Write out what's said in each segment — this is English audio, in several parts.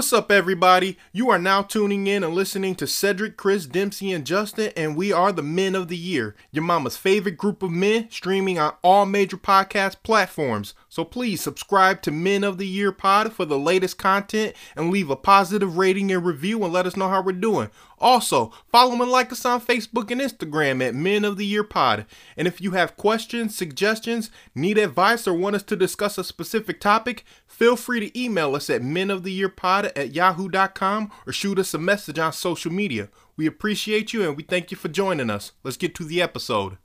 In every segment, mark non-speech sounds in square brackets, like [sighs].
What's up, everybody? You are now tuning in and listening to Cedric, Chris, Dempsey, and Justin, and we are the Men of the Year, your mama's favorite group of men, streaming on all major podcast platforms. So please subscribe to Men of the Year Pod for the latest content and leave a positive rating and review and let us know how we're doing. Also, follow and like us on Facebook and Instagram at Men of the Year Pod. And if you have questions, suggestions, need advice, or want us to discuss a specific topic, feel free to email us at menoftheyearpod at yahoo.com or shoot us a message on social media. We appreciate you and we thank you for joining us. Let's get to the episode.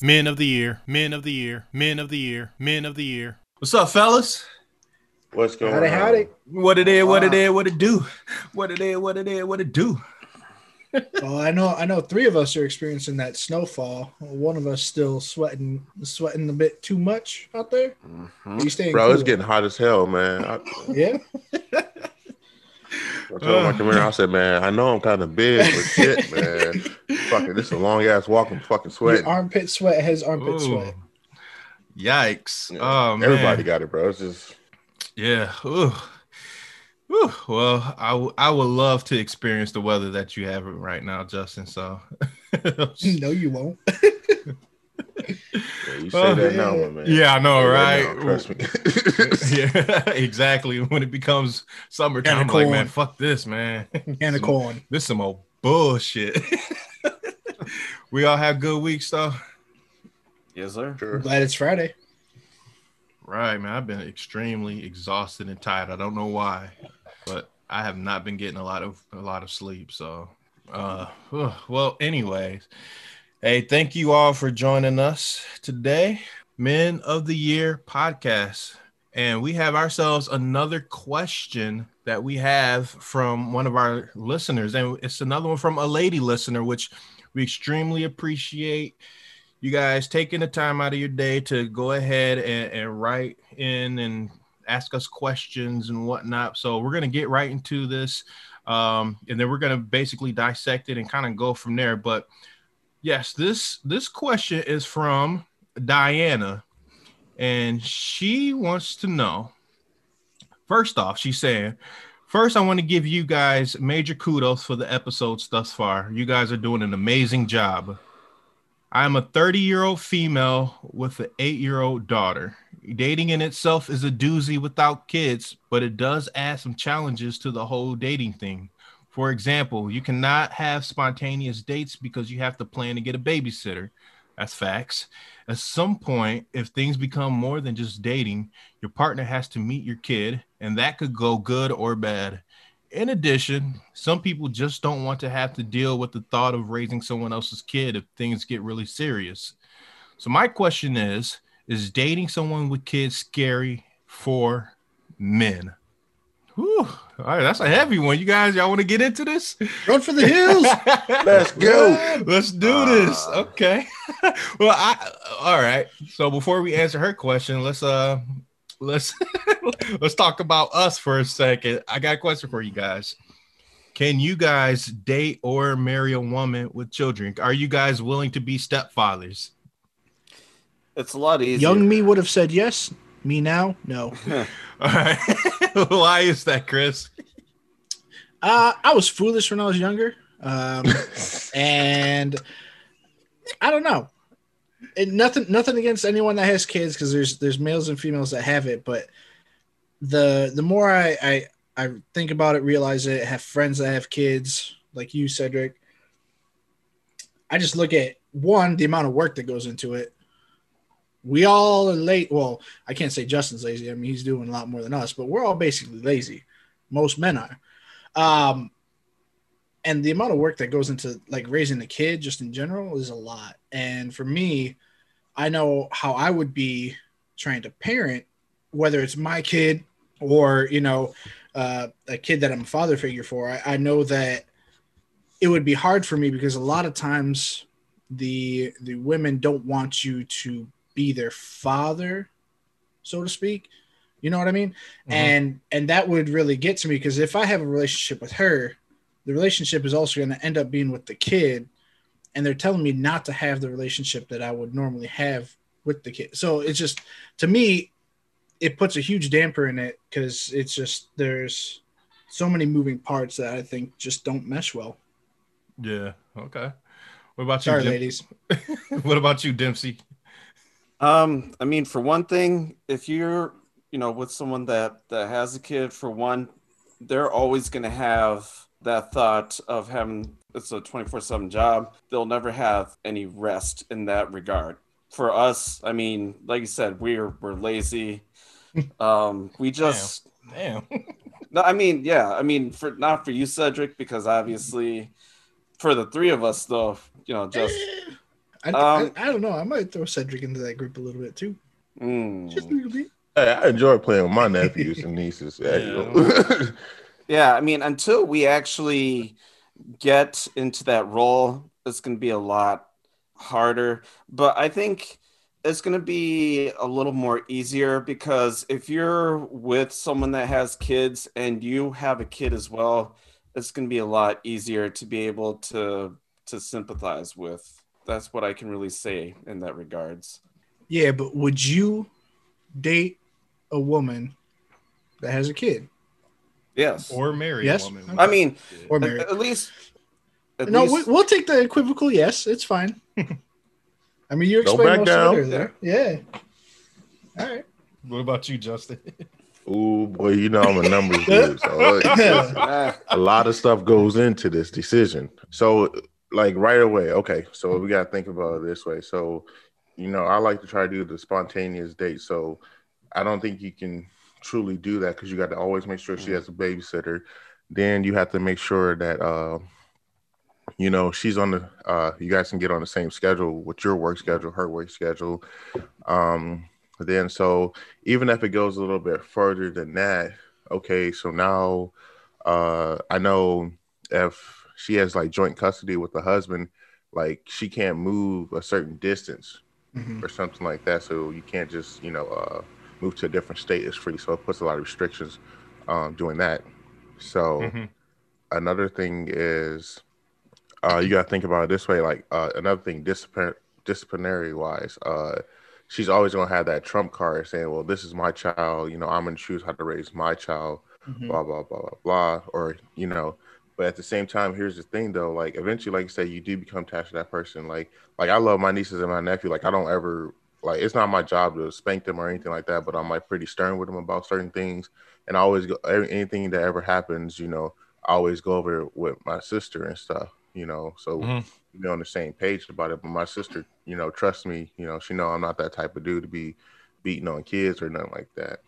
Men of the Year, Men of the Year, Men of the Year, Men of the Year. What's up, fellas? What's going Howdy, on? howdy. What it is, what it is, what it do? What it is, what it is, what it do? [laughs] Well, I know, I know, three of us are experiencing that snowfall. One of us still sweating, sweating a bit too much out there. Mhm. You staying Bro, it's getting hot as hell, man. I, Yeah, [laughs] I told my commander, I said, man, I know I'm kind of big, but shit, [laughs] man. Fucking, this is a long ass walk. I'm fucking your sweating. armpit sweat has armpit Ooh. sweat. Yikes. Yeah. Oh man. Everybody got it, bro. It's just, Yeah. Ooh. Ooh. Well, I, w- I would love to experience the weather that you have right now, Justin. So [laughs] [laughs] No, you won't. Yeah, you say Oh, that now, yeah. my man. Yeah, I know, Say right? now, trust me. [laughs] yeah, [laughs] exactly. When it becomes summertime, And I'm like, corn. man, fuck this, man. [laughs] And a corn. This is some old bullshit. we all have good weeks though. Yes, sir. I'm Sure. glad it's Friday. Right, man. I've been extremely exhausted and tired. I don't know why, but I have not been getting a lot of a lot of sleep. So, uh, [sighs] well, anyways, hey, thank you all for joining us today, Men of the Year podcast, and we have ourselves another question that we have from one of our listeners, and it's another one from a lady listener, which we extremely appreciate you guys taking the time out of your day to go ahead and, and write in and ask us questions and whatnot. So we're gonna get right into this, um, and then we're gonna basically dissect it and kind of go from there. But yes, this this question is from Diana, and she wants to know. First off, she's saying. First, I want to give you guys major kudos for the episodes thus far. You guys are doing an amazing job. I'm a 30 year old female with an eight year old daughter. Dating in itself is a doozy without kids, but it does add some challenges to the whole dating thing. For example, you cannot have spontaneous dates because you have to plan to get a babysitter. That's facts. At some point, if things become more than just dating, your partner has to meet your kid, and that could go good or bad. In addition, some people just don't want to have to deal with the thought of raising someone else's kid if things get really serious. So, my question is Is dating someone with kids scary for men? Whew. All right, that's a heavy one. You guys, y'all want to get into this? Run for the hills. [laughs] Let's go. Let's do this. Uh, Okay. [laughs] well, I all right. So before we answer her question, let's uh let's [laughs] let's talk about us for a second. I got a question for you guys. Can you guys date or marry a woman with children? Are you guys willing to be stepfathers? It's a lot easier. Young me would have said yes. Me now, no. [laughs] All right. [laughs] Why is that, Chris? Uh, I was foolish when I was younger, um, [laughs] and I don't know. And nothing, nothing against anyone that has kids because there's there's males and females that have it, but the the more I, I I think about it, realize it, have friends that have kids like you, Cedric. I just look at one the amount of work that goes into it. We all are late. Well, I can't say Justin's lazy. I mean, he's doing a lot more than us, but we're all basically lazy. Most men are um and the amount of work that goes into like raising a kid just in general is a lot and for me i know how i would be trying to parent whether it's my kid or you know uh, a kid that i'm a father figure for I, I know that it would be hard for me because a lot of times the the women don't want you to be their father so to speak you know what i mean Mhm. and and that would really get to me because if i have a relationship with her the relationship is also going to end up being with the kid and they're telling me not to have the relationship that I would normally have with the kid. So it's just to me, it puts a huge damper in it because it's just there's so many moving parts that I think just don't mesh well. Yeah. Okay. What about Sorry, you, Dim- ladies. [laughs] what about you, Dempsey? Um, I mean, for one thing, if you're, you know, with someone that that has a kid, for one, they're always going to have that thought of having it's a 24/7 job. They'll never have any rest in that regard. For us, I mean, like you said, we're we're lazy. [laughs] Um, we just Damn. [laughs] no, I mean, yeah, I mean, for not for you, Cedric, because obviously, for the three of us, though, you know, just [laughs] I, Um, I, I don't know. I might throw Cedric into that group a little bit too. mm. Just a little bit. Hey, I enjoy playing with my nephews and nieces. Hey, you know. Yeah, I mean, until we actually get into that role, it's going to be a lot harder. But I think it's going to be a little more easier because if you're with someone that has kids and you have a kid as well, it's going to be a lot easier to be able to to sympathize with. That's what I can really say in that regards. Yeah, but would you date a woman that has a kid Yes. Or marry Yes. a woman. I mean, or at, at least. At no, least- we, we'll take the equivocal. Yes, it's fine. [laughs] I mean, you Go explained back most down. it earlier. Yeah. All right. What about you, Justin? Oh boy, you know I'm a numbers [laughs] dude. So [laughs] a lot of stuff goes into this decision. So, like right away, okay. So we got to think about it this way. So, you know, I like to try to do the spontaneous date. So, I don't think you can truly do that because you got to always make sure she has a babysitter. Then you have to make sure that, uh, you know, she's on the. Uh, you guys can get on the same schedule with your work schedule, her work schedule. Um, then so even if it goes a little bit further than that, okay. So now uh i know if she has like joint custody with the husband like she can't move a certain distance Mhm. or something like that. So you can't just you know uh move to a different state. Is free. So it puts a lot of restrictions um doing that. So Mhm. another thing is uh you got to think about it this way. Like uh another thing discipline disciplinary wise uh she's always going to have that trump card saying well this is my child. You know i'm going to choose how to raise my child. Mhm. blah blah blah blah blah. Or you know but at the same time here's the thing though like eventually like you say you do become attached to that person. Like like i love my nieces and my nephew. Like i don't ever like it's not my job to spank them or anything like that but i'm like pretty stern with them about certain things. And i always go anything that ever happens you know i always go over with my sister and stuff you know so Mhm. we be on the same page about it. But my sister you know trust me you know she know i'm not that type of dude to be beating on kids or nothing like that.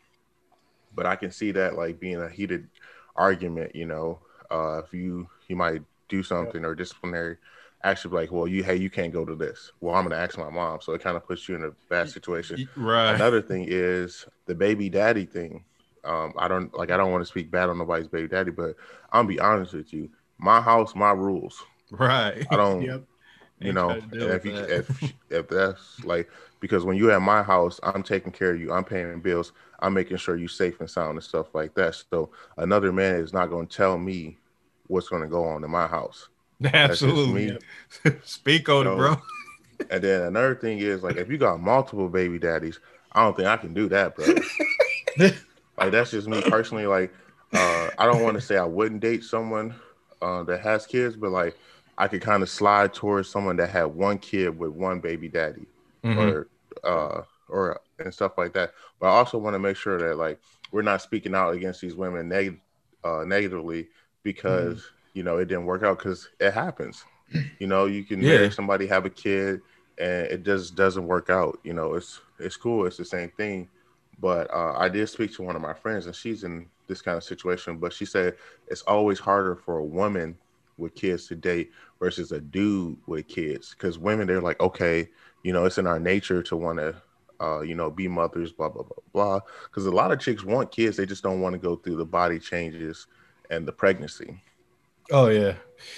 But I can see that like being a heated argument, you know, uh, if you you might do something or disciplinary actually like, well, you hey, you can't go to this. Well, I'm gonna ask my mom. So it kind of puts you in a bad situation. Right. Another thing is the baby daddy thing. Um, I don't like I don't want to speak bad on nobody's baby daddy, but I'm be honest with you. My house, my rules. Right. I don't [laughs] Yep. you Ain't know trying to and deal if you that. if if that's like because when you at my house i'm taking care of you i'm paying bills i'm making sure you're safe and sound and stuff like that so another man is not going to tell me what's going to go on in my house [laughs] Absolutely. [laughs] Speak on it, bro. [laughs] and then another thing is like if you got multiple baby daddies i don't think i can do that bro like that's just me personally like uh i don't want to say i wouldn't date someone uh, that has kids but like i could kind of slide towards someone that had one kid with one baby daddy Mhm. or uh or and stuff like that but i also want to make sure that like we're not speaking out against these women neg- uh, negatively because you know it didn't work out because it happens. You know you can Yeah. marry somebody have a kid and it just doesn't work out. You know it's it's cool it's the same thing. But uh, i did speak to one of my friends and she's in this kind of situation but she said it's always harder for a woman with kids to date versus a dude with kids. Because women they're like okay you know it's in our nature to want to uh, you know be mothers blah blah blah blah. Because a lot of chicks want kids they just don't want to go through the body changes and the pregnancy Oh yeah,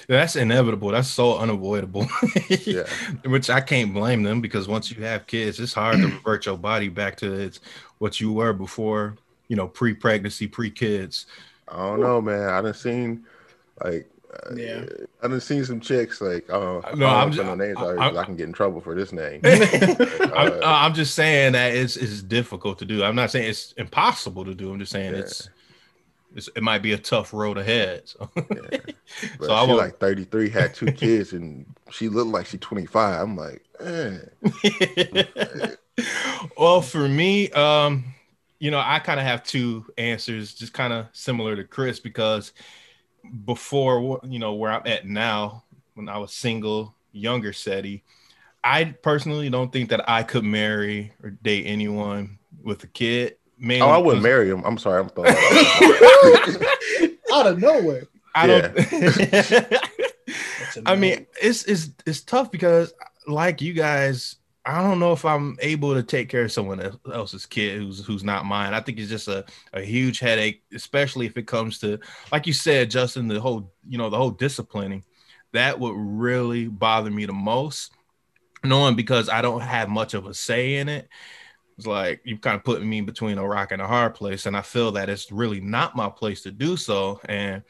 that's inevitable. That's so unavoidable. Yeah. [laughs] Which I can't blame them because once you have kids, it's hard to revert your body back to its what you were before. You know, pre-pregnancy, pre-kids. I don't know, man. I done seen like uh, Yeah. I done seen some chicks like oh No, I I'm don't ju- know names. I- I, I- I can get in trouble for this name. [laughs] I'm, uh, I'm just saying that it's, it's difficult to do. I'm not saying it's impossible to do. I'm just saying Yeah. it's, it's it might be a tough road ahead. So, [laughs] But so I won't. like 33, had two [laughs] kids, and she looked like she's 25. I'm like, eh. well, for me, um, you know, I kind of have two answers, just kind of similar to Chris, because before, you know, where I'm at now, when I was single, younger SETI, I personally don't think that I could marry or date anyone with a kid. Mainly oh, I wouldn't because- marry him. I'm sorry, I'm throwing. that Out [laughs] of nowhere. I don't. That's [laughs] a I mean, it's it's it's tough because, like you guys, I don't know if I'm able to take care of someone else's kid who's who's not mine. I think it's just a, a huge headache, especially if it comes to, like you said, Justin, the whole you know the whole disciplining. That would really bother me the most, knowing because I don't have much of a say in it. It's like you kind of putting me between a rock and a hard place, and I feel that it's really not my place to do so. And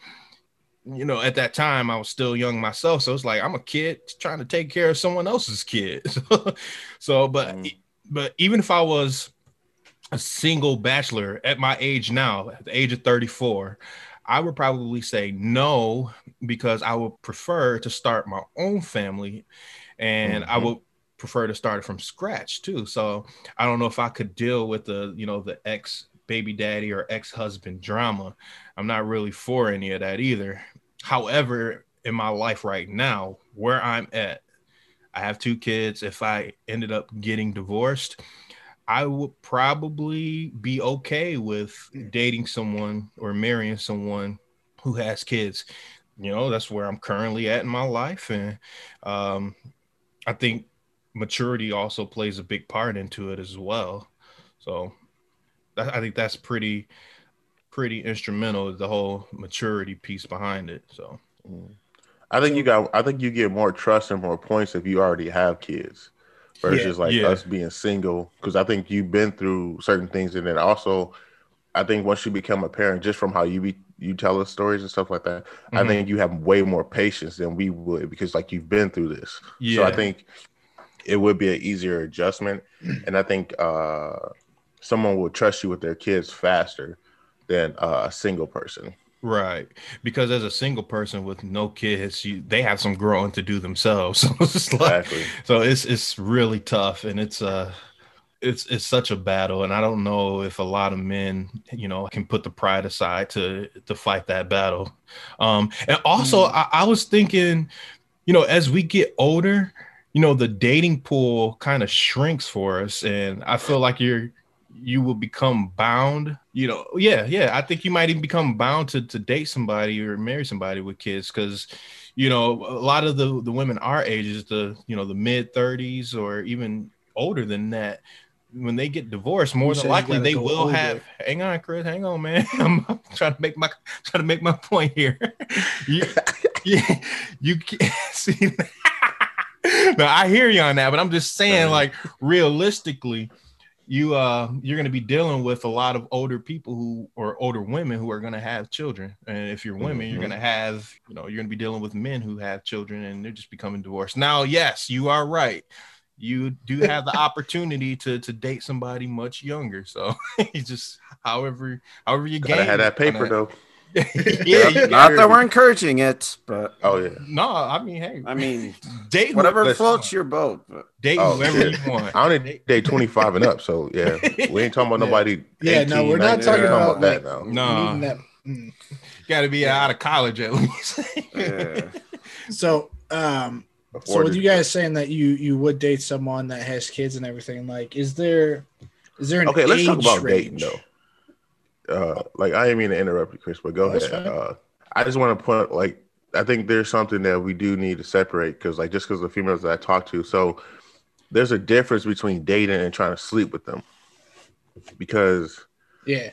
you know, at that time I was still young myself, so it's like I'm a kid trying to take care of someone else's kid. [laughs] so, but Mm. but even if I was a single bachelor at my age now, at the age of 34, I would probably say no because I would prefer to start my own family, and I Mhm. would prefer to start it from scratch too. So I don't know if I could deal with the you know the ex baby daddy or ex husband drama. I'm not really for any of that either. However, in my life right now, where I'm at, I have two kids. If I ended up getting divorced, I would probably be okay with dating someone or marrying someone who has kids. You know, that's where I'm currently at in my life. And um, I think maturity also plays a big part into it as well. So I think that's pretty, pretty instrumental, the whole maturity piece behind it. So, I think you got. I think you get more trust and more points if you already have kids, versus like Yeah. us being single. Because I think you've been through certain things, and then also, I think once you become a parent, just from how you be you tell us stories and stuff like that, I Mhm. think you have way more patience than we would because like you've been through this. yeah. So I think it would be an easier adjustment, and I think uh, someone will trust you with their kids faster than uh, a single person. Right. Because as a single person with no kids, you they have some growing to do themselves. [laughs] So it's like Exactly. so it's it's really tough and it's uh it's it's such a battle and I don't know if a lot of men, you know, can put the pride aside to to fight that battle. Um and also I, I was thinking, you know, as we get older, you know, the dating pool kind of shrinks for us and I feel like you're you will become bound you know yeah yeah i think you might even become bound to, to date somebody or marry somebody with kids because you know a lot of the the women our ages the you know the mid 30s or even older than that. When they get divorced more You than likely they will older. have hang on chris hang on man [laughs] i'm, I'm trying to make my trying to make my point here. [laughs] You, [laughs] yeah you can't see [laughs] no i hear you on that but i'm just saying like realistically you uh you're going to be dealing with a lot of older people who or older women who are going to have children. And if you're women you're Mhm. going to have you know you're going to be dealing with men who have children and they're just becoming divorced. Now yes you are right. You do [laughs] have the opportunity to to date somebody much younger. So [laughs] you just however however you Gotta game have that paper though. [laughs] yeah you, Not that we're encouraging it, but Oh yeah. no i mean hey I mean, [laughs] date whatever listen. floats your boat. But date Oh, whoever shit. you want I only date 25 and up, so yeah. We ain't talking about Yeah. nobody. Yeah, no, we're not 19, talking we're about, that like- now. no Needing that- mm. [laughs] got to be out of college at least yeah. So, um, so with you guys saying that you you would date someone that has kids and everything, like, is there is there an Okay, let's talk about range? dating though. Uh, like I didn't mean to interrupt you, Chris, but go that's ahead. Uh, I just want to point like I think there's something that we do need to separate because like just because the females that I talk to, so there's a difference between dating and trying to sleep with them. Because Yeah,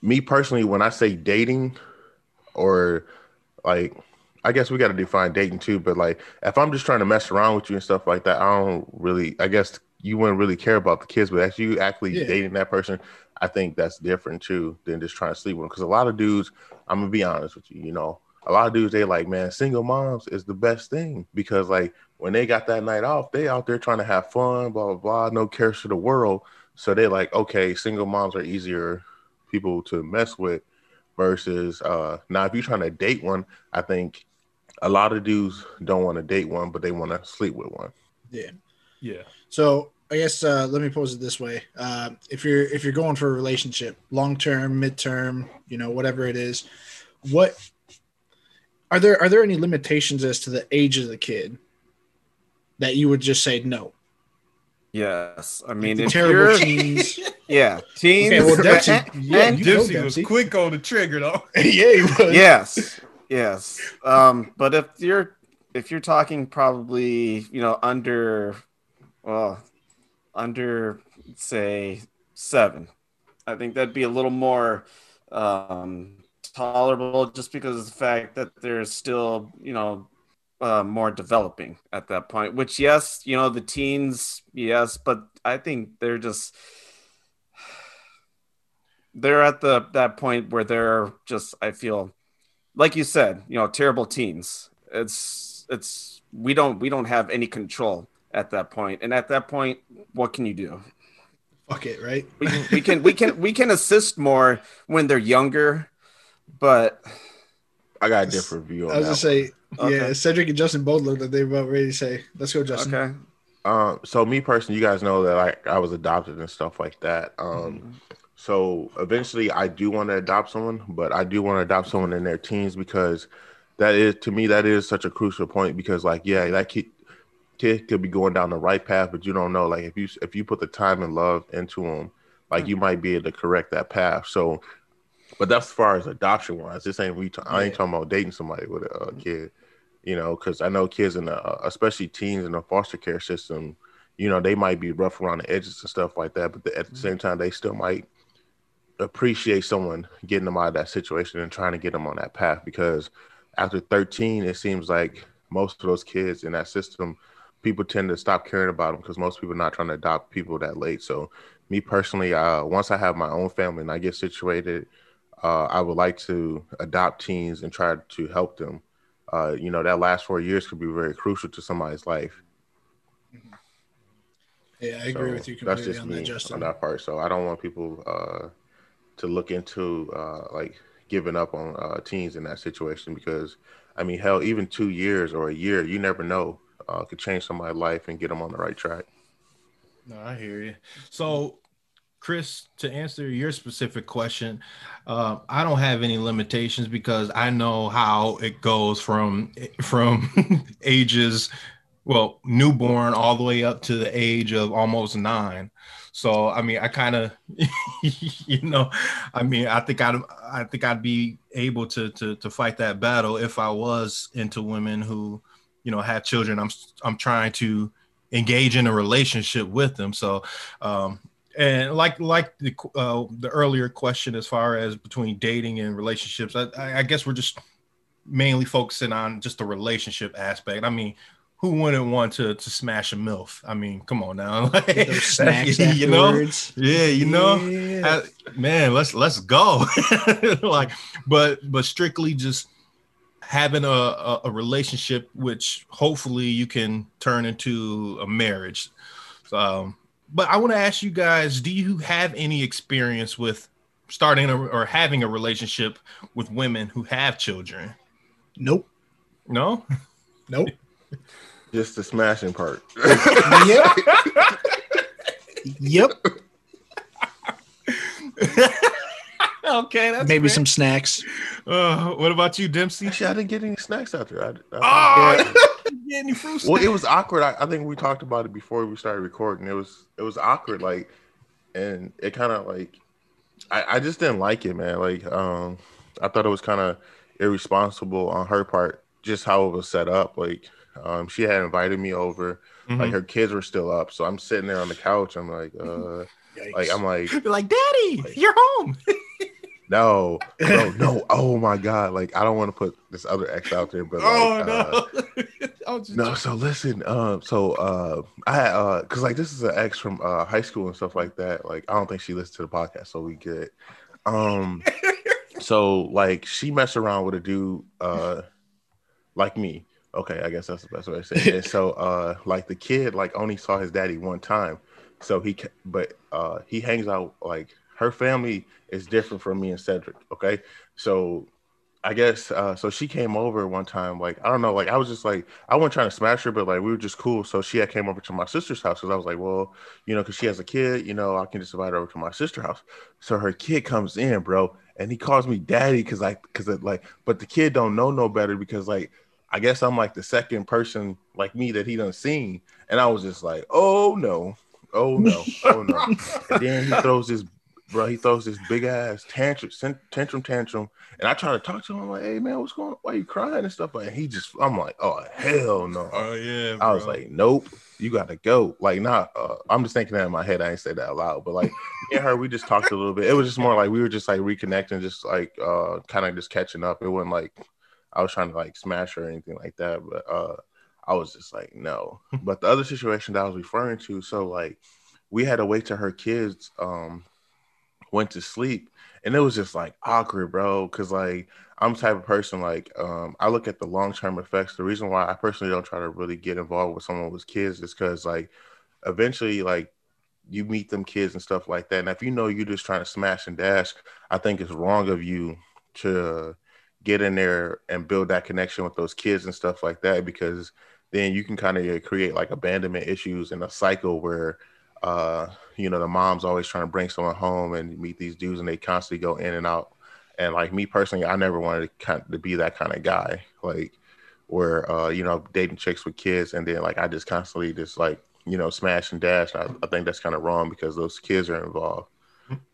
me personally, when I say dating, or like, I guess we got to define dating too. But like, if I'm just trying to mess around with you and stuff like that, I don't really. I guess you wouldn't really care about the kids, but as you actually Yeah. dating that person, I think that's different too than just trying to sleep with them. Because a lot of dudes, I'm gonna be honest with you, you know, a lot of dudes they like, man, single moms is the best thing because like when they got that night off, they out there trying to have fun, blah blah blah, no cares for the world. So they're like, okay, single moms are easier people to mess with versus uh now if you're trying to date one, I think a lot of dudes don't want to date one, but they want to sleep with one. Yeah. Yeah. So I guess uh, let me pose it this way: uh, if you're if you're going for a relationship, long term, midterm, you know, whatever it is, what are there are there any limitations as to the age of the kid that you would just say no? Yes, I mean, The if terrible you're, teens. [laughs] yeah, teens. Okay, well, [laughs] Dempsey, and- yeah, and- you know Dipsy was quick on the trigger though. [laughs] yeah, he was. yes, yes. Um, but if you're if you're talking probably you know under, well, under say seven, I think that'd be a little more um, tolerable just because of the fact that they're still you know uh, more developing at that point. Which yes, you know the teens, yes, but I think they're just they're at the that point where they're just I feel like you said, you know, terrible teens. It's it's we don't we don't have any control at that point, and at that point, what can you do? Fuck it, right? We, we can we can we can assist more when they're younger, but I got a different view on I was that. gonna one. say, yeah, Cedric and Justin both looked like they were about ready to say, "Let's go, Justin." okay. Um, so me personally, you guys know that I, I was adopted and stuff like that. Um, so eventually I do want to adopt someone, but I do want to adopt someone in their teens because that is to me that is such a crucial point because like yeah, that kid, kid could be going down the right path, but you don't know like if you if you put the time and love into them, like you mm. might be able to correct that path. So, but that's as far as adoption wise. This ain't we. T- I ain't Yeah. talking about dating somebody with a, a mm. kid you know, because I know kids in the, uh, especially teens in the foster care system, you know, they might be rough around the edges and stuff like that, but at the mm. same time, they still might appreciate someone getting them out of that situation and trying to get them on that path. Because after 13, it seems like most of those kids in that system, people tend to stop caring about them because most people are not trying to adopt people that late. So, me personally, uh, once I have my own family and I get situated, uh, I would like to adopt teens and try to help them uh, you know, that last four years could be very crucial to somebody's life. Yeah, I agree So with you that's just on me that, Justin. on that part. So I don't want people uh, to look into uh, like giving up on uh, teens in that situation because, I mean, hell, even two years or a year, you never know, uh, could change somebody's life and get them on the right track. No, I hear you. So, Chris, to answer your specific question, uh, I don't have any limitations because I know how it goes from from [laughs] ages, well, newborn all the way up to the age of almost nine. So, I mean, I kind of, [laughs] you know, I mean, I think I'd, I think I'd be able to to to fight that battle if I was into women who, you know, have children. I'm I'm trying to engage in a relationship with them. So, um, and like like the uh, the earlier question as far as between dating and relationships, I, I guess we're just mainly focusing on just the relationship aspect. I mean, who wouldn't want to to smash a milf? I mean, come on now, [laughs] Like, [laughs] you know, yeah, you know, Yeah. I- man, let's let's go. [laughs] like, but but strictly just having a, a a relationship, which hopefully you can turn into a marriage. So, um, but I want to ask you guys: Do you have any experience with starting a, or having a relationship with women who have children? Nope. No. Nope. [laughs] Just the smashing part. yep. [laughs] Yep. [laughs] okay, that's Maybe fair. some snacks. Uh, what about you, Dempsey? Actually, I didn't get any snacks out there. I, I- Oh, yeah. you get any fruit well, it was awkward. I, I think we talked about it before we started recording. It was it was awkward, like, and it kind of like, I, I just didn't like it, man. Like, um, I thought it was kind of irresponsible on her part, just how it was set up. Like, um, she had invited me over, Mhm. like her kids were still up, so I'm sitting there on the couch. I'm like, [laughs] uh, like I'm like, like, Daddy, you're home. [laughs] no, no, no. [laughs] Oh my god, like I don't want to put this other ex out there, but like, oh uh, [laughs] no. I No, so listen, um, so uh, I uh, cause like this is an ex from uh high school and stuff like that. Like I don't think she listened to the podcast, so we good. Um, [laughs] so like she messed around with a dude uh like me. Okay, I guess that's the best way to say it. So uh like the kid like only saw his daddy one time. So he but uh he hangs out like her family is different from me and Cedric, okay? So I guess uh so she came over one time like I don't know like I was just like I wasn't trying to smash her but like we were just cool. So she had came over to my sister's house because I was like well you know because she has a kid you know I can just invite her over to my sister's house. So her kid comes in bro and he calls me daddy because I because like but the kid don't know no better because like I guess I'm like the second person like me that he done seen. And I was just like oh no. Oh no. Oh no. [laughs] And then he throws this bro he throws this big ass tantrum tantrum tantrum and I try to talk to him I'm like hey man what's going on why you crying and stuff but he just I'm like oh hell no Oh yeah. I was like, nope, you gotta go. Like, not. Uh, I'm just thinking that in my head. I ain't say that out loud, but like, [laughs] me and her, we just talked a little bit. It was just more like we were just like reconnecting, just like uh, kind of just catching up. It wasn't like I was trying to like smash her or anything like that. But uh, I was just like, no. [laughs] but the other situation that I was referring to, so like, we had to wait till her kids um went to sleep, and it was just like awkward, bro. Cause like I'm the type of person like um I look at the long term effects. The reason why I personally don't try to really get involved with someone with kids is because like eventually like you meet them kids and stuff like that. And if you know you're just trying to smash and dash, I think it's wrong of you to get in there and build that connection with those kids and stuff like that because then you can kind of create like abandonment issues and a cycle where uh you know the mom's always trying to bring someone home and meet these dudes and they constantly go in and out. And like me personally i never wanted to kind to be that kind of guy like where uh you know dating chicks with kids and then like i just constantly just like you know smash and dash. I, I think that's kind of wrong because those kids are involved.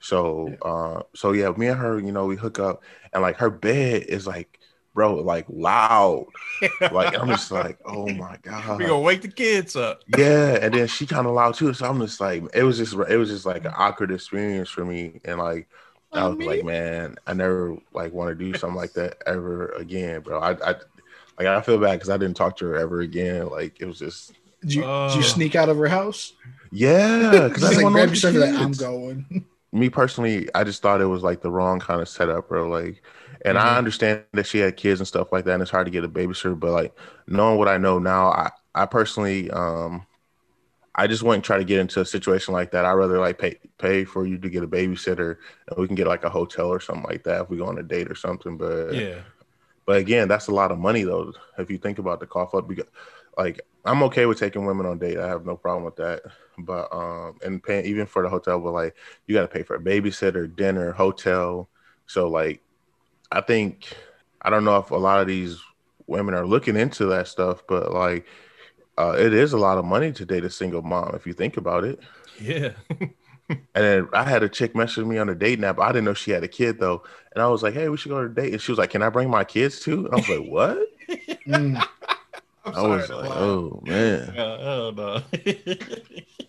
So uh so yeah me and her you know we hook up and like her bed is like bro like loud like i'm just [laughs] like oh my god we gonna wake the kids up. yeah and then she kind of loud too so i'm just like it was just it was just like an mm. awkward experience for me and like i was like man i never like want to do something like that ever again bro i, I like i feel bad because i didn't talk to her ever again like it was just Did you, did Oh. you uh. sneak out of her house? yeah because i She's didn't like, want grab to your stuff. Like, I'm going. me personally, I just thought it was like the wrong kind of setup, bro. Like, and Mhm. I understand that she had kids and stuff like that, and it's hard to get a babysitter. But like, knowing what I know now, I I personally, um, I just wouldn't try to get into a situation like that. I would rather like pay pay for you to get a babysitter, and we can get like a hotel or something like that if we go on a date or something. But Yeah. but again, that's a lot of money though. If you think about the cost up, because like I'm okay with taking women on date. I have no problem with that. But um, and paying even for the hotel, but like you got to pay for a babysitter, dinner, hotel. So like, I think I don't know if a lot of these women are looking into that stuff, but like, uh, it is a lot of money to date a single mom if you think about it. Yeah. [laughs] And then I had a chick message me on a date app. I didn't know she had a kid though, and I was like, "Hey, we should go to a date." And she was like, "Can I bring my kids too?" And I was like, "What?" [laughs] Mm. I'm was like, to laugh. "Oh man." Yeah, oh no. [laughs]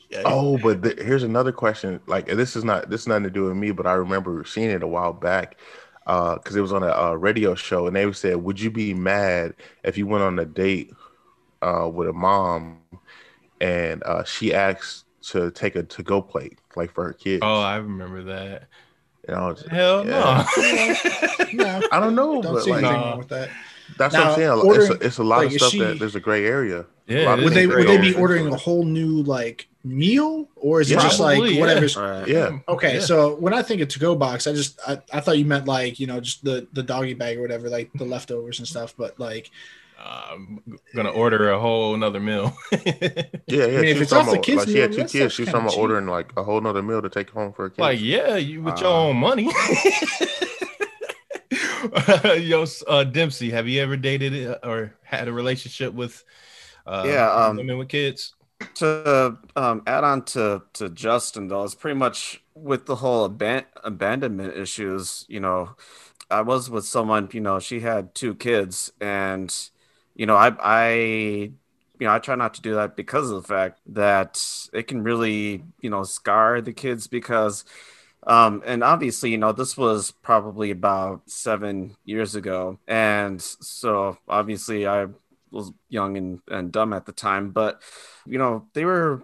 Yeah. Oh, but th- here's another question. Like this is not this is nothing to do with me, but I remember seeing it a while back because it was on a, uh radio show, and they said, "Would you be mad if you went on a date uh, with a mom and uh, she asked to take a to go plate like for her kids?" Oh, I remember that. and I was, Hell Yeah. no. [laughs] No, I don't know, don't but see like anything Nah. wrong with that. that's Now, what I'm saying. It's a, it's a lot like, of stuff she- that there's a gray area. Yeah, A lot of Would they would they be ordering a whole new like meal, or is it Yeah. just like Probably, yeah. whatever's? Right. Yeah, Okay, Yeah. so when I think of to go box, I just I, I thought you meant like you know just the the doggy bag or whatever, like the leftovers and stuff. But like, I'm gonna order a whole another meal. [laughs] yeah, yeah. mean, she if was it's off talking the about- kids' like she had meal, two kids. She stuff's was talking about kinda ordering like a whole nother meal to take home for a kid. like, yeah, you with your Uh. own money. [laughs] Yo, uh, Dempsey, have you ever dated uh, or had a relationship with uh, Yeah, um, women with kids? To um, add on to to Justin though, it's pretty much with the whole aban- abandonment issues. You know, I was with someone. You know, she had two kids, and you know, I I you know I try not to do that because of the fact that it can really you know scar the kids because. Um, and obviously, you know, this was probably about seven years ago. And so obviously I was young and, and dumb at the time, but you know, they were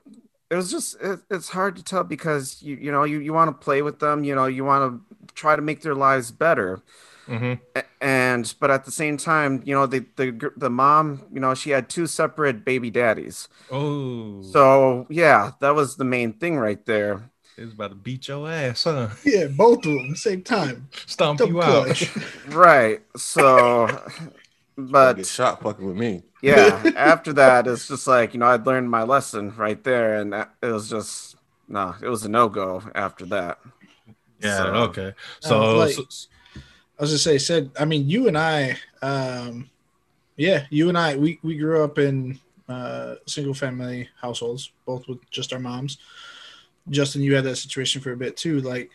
it was just it, it's hard to tell because you you know you, you want to play with them you know you want to try to make their lives better. hmm And but at the same time, you know, the the the mom, you know, she had two separate baby daddies. Oh, So yeah, that was the main thing right there. it was about to beat your ass, huh? [laughs] Yeah, both of them same time. Stomp Don't you out. Right. So, [laughs] But but get shot fucking with me. yeah, [laughs] after that, it's just like you know, I'd learned my lesson right there, and it was just no, it was a no go after that. Yeah. So- okay. So, Uh, like- so- I was just say, said, I mean, you and I, um, yeah, you and I, we, we grew up in uh, single family households, both with just our moms. Justin, you had that situation for a bit too. Like,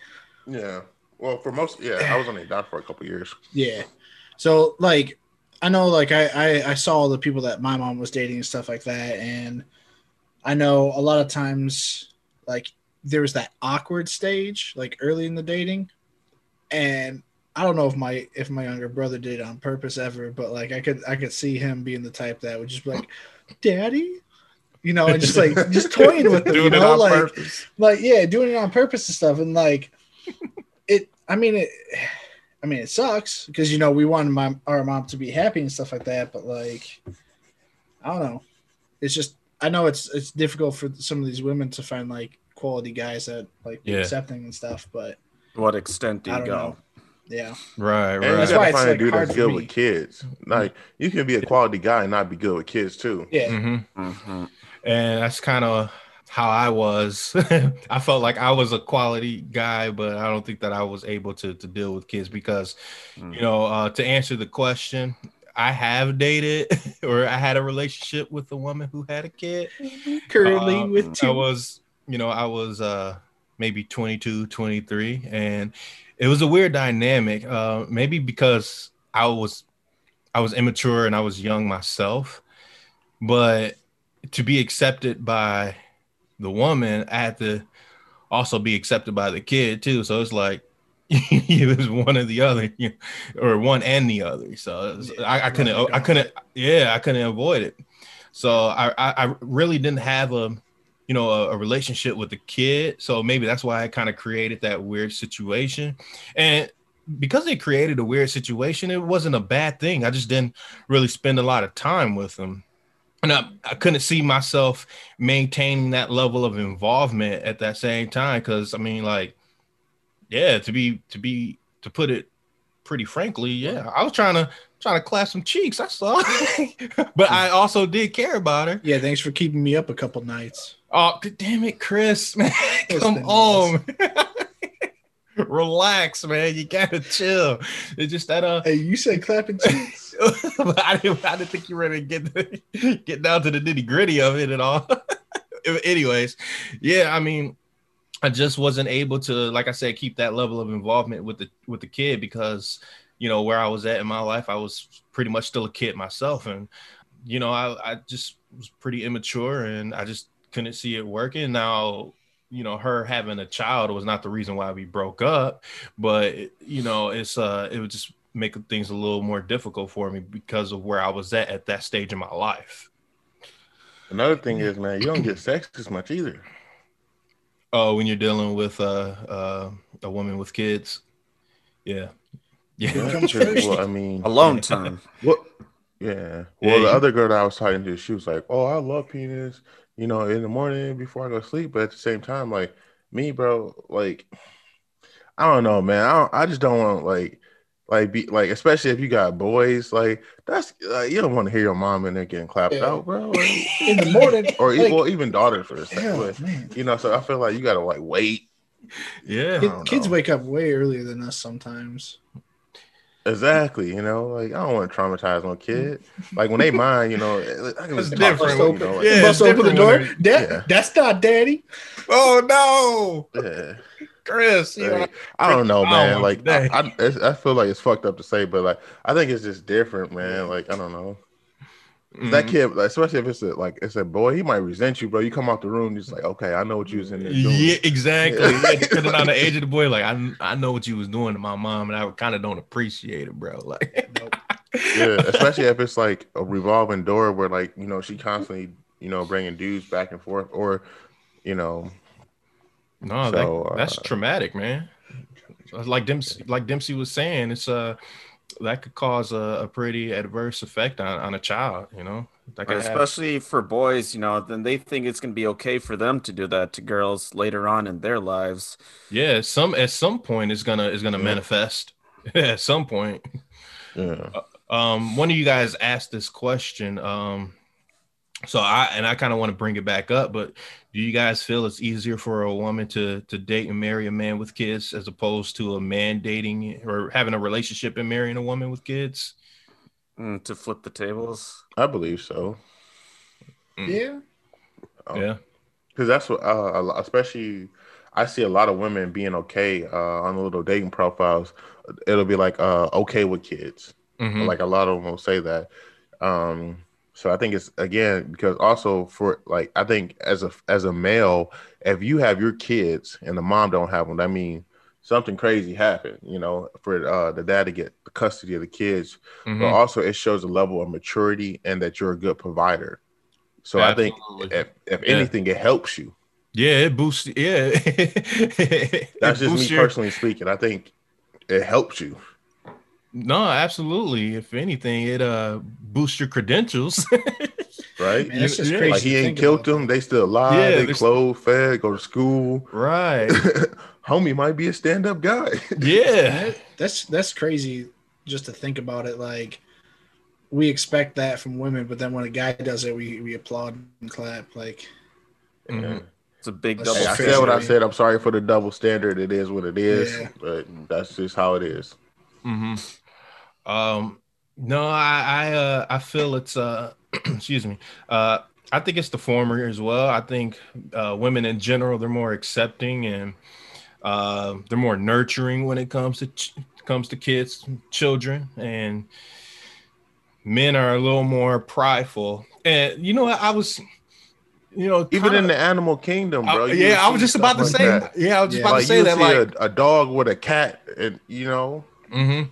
Yeah. Well, for most, yeah, I was only down for a couple years. yeah. So, like, I know, like, I, I, I saw all the people that my mom was dating and stuff like that. And I know a lot of times, like, there was that awkward stage, like, early in the dating. And I don't know if my if my younger brother did it on purpose ever, but like I could I could see him being the type that would just be like, "Daddy," you know, and just like just [laughs] toying with you doing it know, on like purpose. like yeah, doing it on purpose and stuff, and like it. I mean it. I mean it sucks because you know we wanted my our mom to be happy and stuff like that, but like I don't know. It's just I know it's it's difficult for some of these women to find like quality guys that like Yeah. accepting and stuff, but To what extent do you go? know. yeah. Right. And Right. you That's gotta why it's, find like, dude that's good with kids. Like you can be a quality guy and not be good with kids too. Yeah. hmm hmm and that's kind of how I was. [laughs] I felt like I was a quality guy, but I don't think that I was able to to deal with kids because, Mm. you know, uh, to answer the question, I have dated [laughs] or I had a relationship with a woman who had a kid. Currently Uh, with I was, you know, I was uh maybe 22, 23 and it was a weird dynamic. Uh maybe because I was I was immature and I was young myself, but to be accepted by the woman, I had to also be accepted by the kid too. So it's like [laughs] it was one or the other, you know, or one and the other. So was- I, I couldn't, I couldn't, yeah, I couldn't avoid it. So I, I, really didn't have a, you know, a, a relationship with the kid. So maybe that's why I kind of created that weird situation. And because it created a weird situation, it wasn't a bad thing. I just didn't really spend a lot of time with them. And I, I couldn't see myself maintaining that level of involvement at that same time. Cause I mean, like, yeah, to be to be to put it pretty frankly, yeah, I was trying to trying to clap some cheeks. i saw [laughs] but I also did care about her. Yeah, thanks for keeping me up a couple nights. Oh, damn it, Chris, man. Come on. [laughs] [laughs] Relax, man. You gotta chill. It's just that uh Hey, you said clapping cheeks. [laughs] I didn't I didn't think you were gonna get [laughs] get down to the nitty gritty of it at all. Anyways, yeah, I mean, I just wasn't able to, like I said, keep that level of involvement with the with the kid because you know where I was at in my life, I was pretty much still a kid myself, and you know I I just was pretty immature and I just couldn't see it working. Now you know her having a child was not the reason why we broke up but you know it's uh it would just make things a little more difficult for me because of where i was at at that stage in my life Another thing is, man, you don't get sex as much either. oh when you're dealing with uh uh a woman with kids yeah yeah It comes because, first. well, I mean, Alone time. [laughs] what? Yeah. Yeah, Well, the you- other girl that I was talking to, she was like, "Oh, I love penis." You know, in the morning before I go to sleep, but at the same time, like me, bro, like I don't know, man. I don't, I just don't want like like be like, especially if you got boys, like that's like, you don't want to hear your mom in there getting clapped Yeah. out, bro. Like, [laughs] In the morning. [laughs] or like, well, even daughters for this. hell, But, you know, so I feel like you gotta like wait. yeah Kid- kids know. wake up way earlier than us sometimes. Exactly, you know, like I don't want to traumatize my mm. kid. Like when they mind, you know, I can It's just talk different. them, you know, like, Yeah, Bust open the door. That, Yeah. That's not daddy. oh no yeah. chris you Like, I don't know, man. want Like today. I, I, I feel like it's fucked up to say, but like I think it's just different, man. Like I don't know that Mhm. kid, like, especially if it's a like it's a boy, he might resent you, bro. You come out the room, just like, okay, I know what you was in there doing. Yeah, exactly. Yeah. Yeah, depending on the age of the boy, like I, I know what you was doing to my mom, and I kind of don't appreciate it, bro. Like, [laughs] yeah, especially if it's like a revolving door where like you know she constantly you know bringing dudes back and forth, or you know, no, So, that, that's uh, traumatic, man. [laughs] like Dempsey, like Dempsey was saying, it's uh that could cause a, a pretty adverse effect on, on a child. You know, that could have- especially for boys, you know, then they think it's going to be okay for them to do that to girls later on in their lives. yeah, some at some point it's gonna is gonna Yeah. manifest. [laughs] at some point. Yeah. Um, one of you guys asked this question. Um, so I and I kind of want to bring it back up, but do you guys feel it's easier for a woman to to date and marry a man with kids as opposed to a man dating or having a relationship and marrying a woman with kids? Mm, to flip the tables. I believe so. Yeah. Oh. Yeah. because that's what uh, especially I see a lot of women being okay uh, on the little dating profiles. It'll be like uh, okay with kids. Mhm. Like a lot of them will say that. Um, so I think it's again because also for like I think as a as a male, if you have your kids and the mom don't have them, that means something crazy happened. You know, for uh, the dad to get the custody of the kids, but Mhm. also it shows a level of maturity and that you're a good provider. So I think Absolutely. if if Yeah. anything, it helps you. Yeah, it boosts. Yeah, [laughs] That's just me your- personally speaking. I think it helps you. No, absolutely. If anything, it uh boosts your credentials. [laughs] Right? Man, that's just Yeah. crazy. like he ain't killed about. them. They still alive. Yeah, they they're- clothed, fed, go to school. right. [laughs] Homie might be a stand-up guy. [laughs] Yeah. That- That's that's crazy just to think about it. Like we expect that from women, but then when a guy does it, we, we applaud and clap. Like Mhm. It's a big double Hey, I said what I said. I'm sorry for the double standard. It is what it is, Yeah. but that's just how it is. hmm Um, no, I, I, uh, I feel it's, uh, [clears throat] excuse me. Uh, I think it's the former as well. I think uh, women in general they're more accepting and uh, they're more nurturing when it comes to ch- comes to kids, children, and men are a little more prideful. And you know. I was, you know, Even in the animal kingdom, bro. I- yeah, I was just about to like say. that. Yeah, I was just Yeah. about Like to say that. Like, a, a dog with a cat, and you know, hmm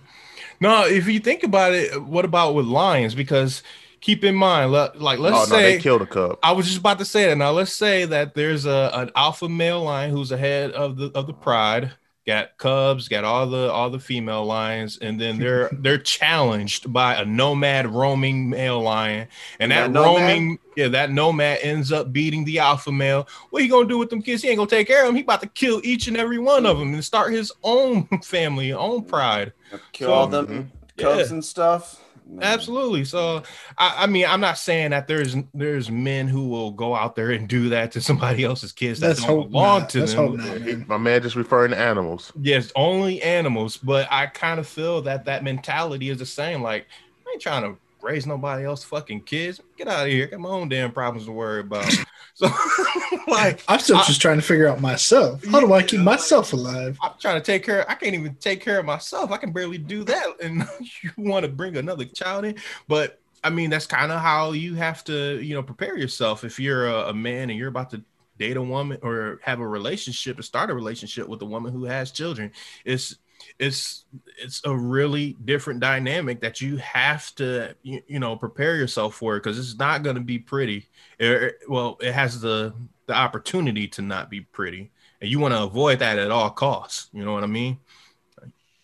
No, if you think about it, what about with lions? Because keep in mind, like let's oh no, say they killed a cub. I was just about to say that. Now let's say that there's a an alpha male lion who's ahead of the of the pride, got cubs, got all the all the female lions, and then they're [laughs] they're challenged by a nomad roaming male lion, and that, That nomad? roaming yeah that nomad ends up beating the alpha male. What he gonna do with them kids? He ain't gonna take care of them. He about to kill each and every one of them and start his own [laughs] family, own pride. kill So- all them mm-hmm. cubs Yeah. and stuff. No. Absolutely. So, I, I mean, I'm not saying that there's there's men who will go out there and do that to somebody else's kids that let's don't belong not. to Let's them. hope not, man. My man just referring to animals. Yes, only animals. But I kind of feel that that mentality is the same. Like, I ain't trying to raise nobody else fucking kids. Get out of here. Got my own damn problems to worry about. [laughs] So, [laughs] like, I'm still I- just trying to figure out myself. How do I keep myself alive? I'm trying to take care. I can't even take care of myself. I can barely do that, [laughs] and you want to bring another child in. But I mean, that's kind of how you have to, you know, prepare yourself. If you're a, a man and you're about to date a woman or have a relationship or start a relationship with a woman who has children, it's it's it's a really different dynamic that you have to you, you know prepare yourself for because it's not going to be pretty. It- well, it has the the opportunity to not be pretty and you want to avoid that at all costs. You know what I mean?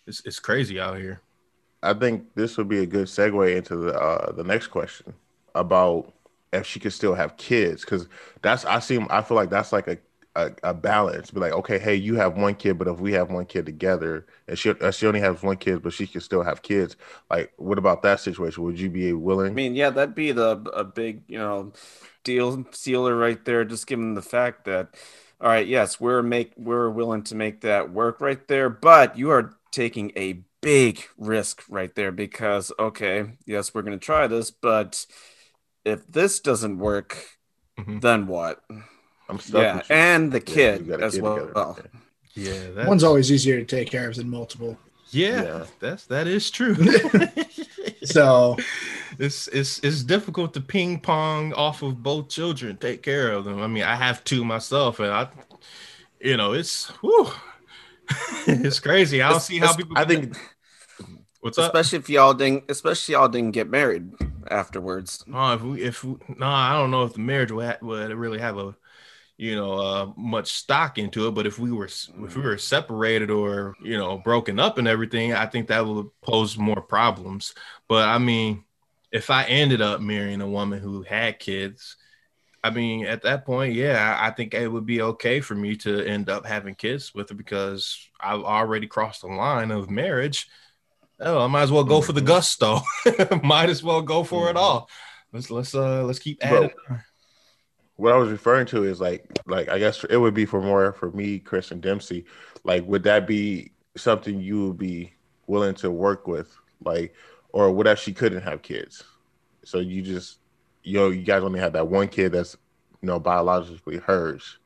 It's it's crazy out here. I think this would be a good segue into the uh, the next question about if she could still have kids because that's I seem I feel like that's like a, a a balance. Be like, okay, hey, you have one kid, but if we have one kid together, and she she only has one kid, but she can still have kids. Like, what about that situation? Would you be willing? I mean, yeah, that'd be the a big, you know, deal sealer right there. Just given the fact that, all right, yes, we're make we're willing to make that work right there, but you are taking a big risk right there because okay, yes, we're gonna try this, but if this doesn't work, Mhm. then what? I'm stuck. Yeah, with you. and the kid you got as kid well. well. Yeah, that's, One's always easier to take care of than multiple. yeah, Yeah. That's that is true. [laughs] [laughs] So it's it's it's difficult to ping pong off of both children, take care of them. I mean, I have two myself, and I, you know, it's whew, [laughs] it's crazy. I don't see how people. I think what's up. Especially if y'all didn't, especially y'all didn't get married afterwards. Oh, if we, if we, no, I don't know if the marriage would, ha- would really have a, you know uh, much stock into it. But if we were if we were separated or you know broken up and everything i think that would pose more problems. But i mean if i ended up marrying a woman who had kids i mean at that point yeah i think it would be okay for me to end up having kids with her because i've already crossed the line of marriage. Oh i might as well go for the Mhm. gusto. [laughs] Might as well go for it Mhm. all. Let's let's uh let's keep Bro, adding what I was referring to is like like I guess it would be for more for me, Chris and Dempsey. Like, would that be something you would be willing to work with? Like, or what if she couldn't have kids? So you just you know, you guys only have that one kid that's you know biologically hers.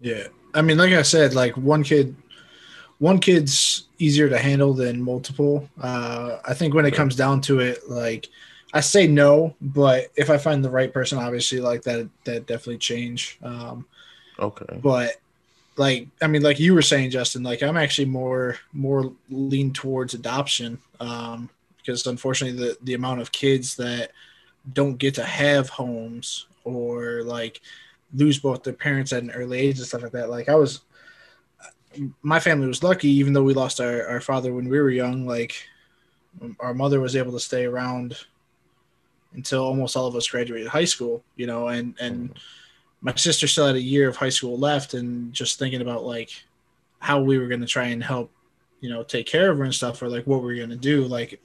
Yeah. I mean, like I said, like one kid, one kid's easier to handle than multiple. Uh, I think when it comes down to it, like I say no, but if I find the right person, obviously, like that, that definitely change. Um, Okay. but like I mean, like you were saying, Justin, like I'm actually more more lean towards adoption um, because unfortunately the the amount of kids that don't get to have homes or like lose both their parents at an early age and stuff like that. Like I was, my family was lucky, even though we lost our, our father when we were young. Like our mother was able to stay around until almost all of us graduated high school, you know, and and my sister still had a year of high school left, and just thinking about like how we were going to try and help, you know, take care of her and stuff, or like what we were going to do, like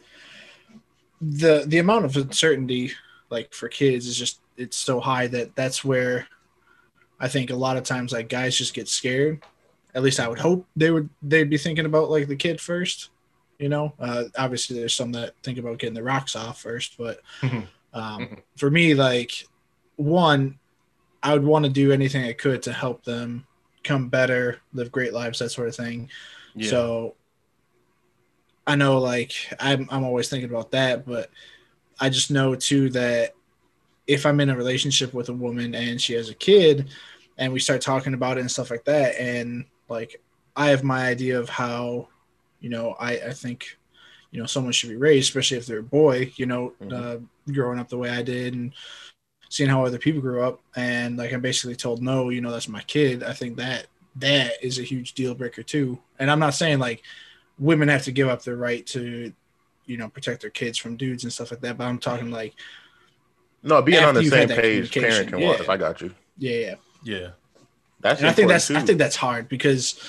the the amount of uncertainty like for kids is just it's so high that that's where I think a lot of times like guys just get scared. At least I would hope they would they'd be thinking about like the kid first. You know, uh, obviously there's some that think about getting the rocks off first, but um, for me, like one, I would want to do anything I could to help them come better, live great lives, that sort of thing. Yeah. So I know like I'm I'm always thinking about that, but I just know too that if I'm in a relationship with a woman and she has a kid and we start talking about it and stuff like that and like I have my idea of how you know I I think you know someone should be raised especially if they're a boy you know Mhm. uh, growing up the way I did and seeing how other people grew up. And like I'm basically told no you know that's my kid. I think that that is a huge deal breaker too. And I'm not saying like women have to give up their right to you know protect their kids from dudes and stuff like that but I'm talking like No, being on the same page, communication, parenting wise, yeah. I got you. yeah yeah. Yeah. That's and I think important, that's I think that's hard because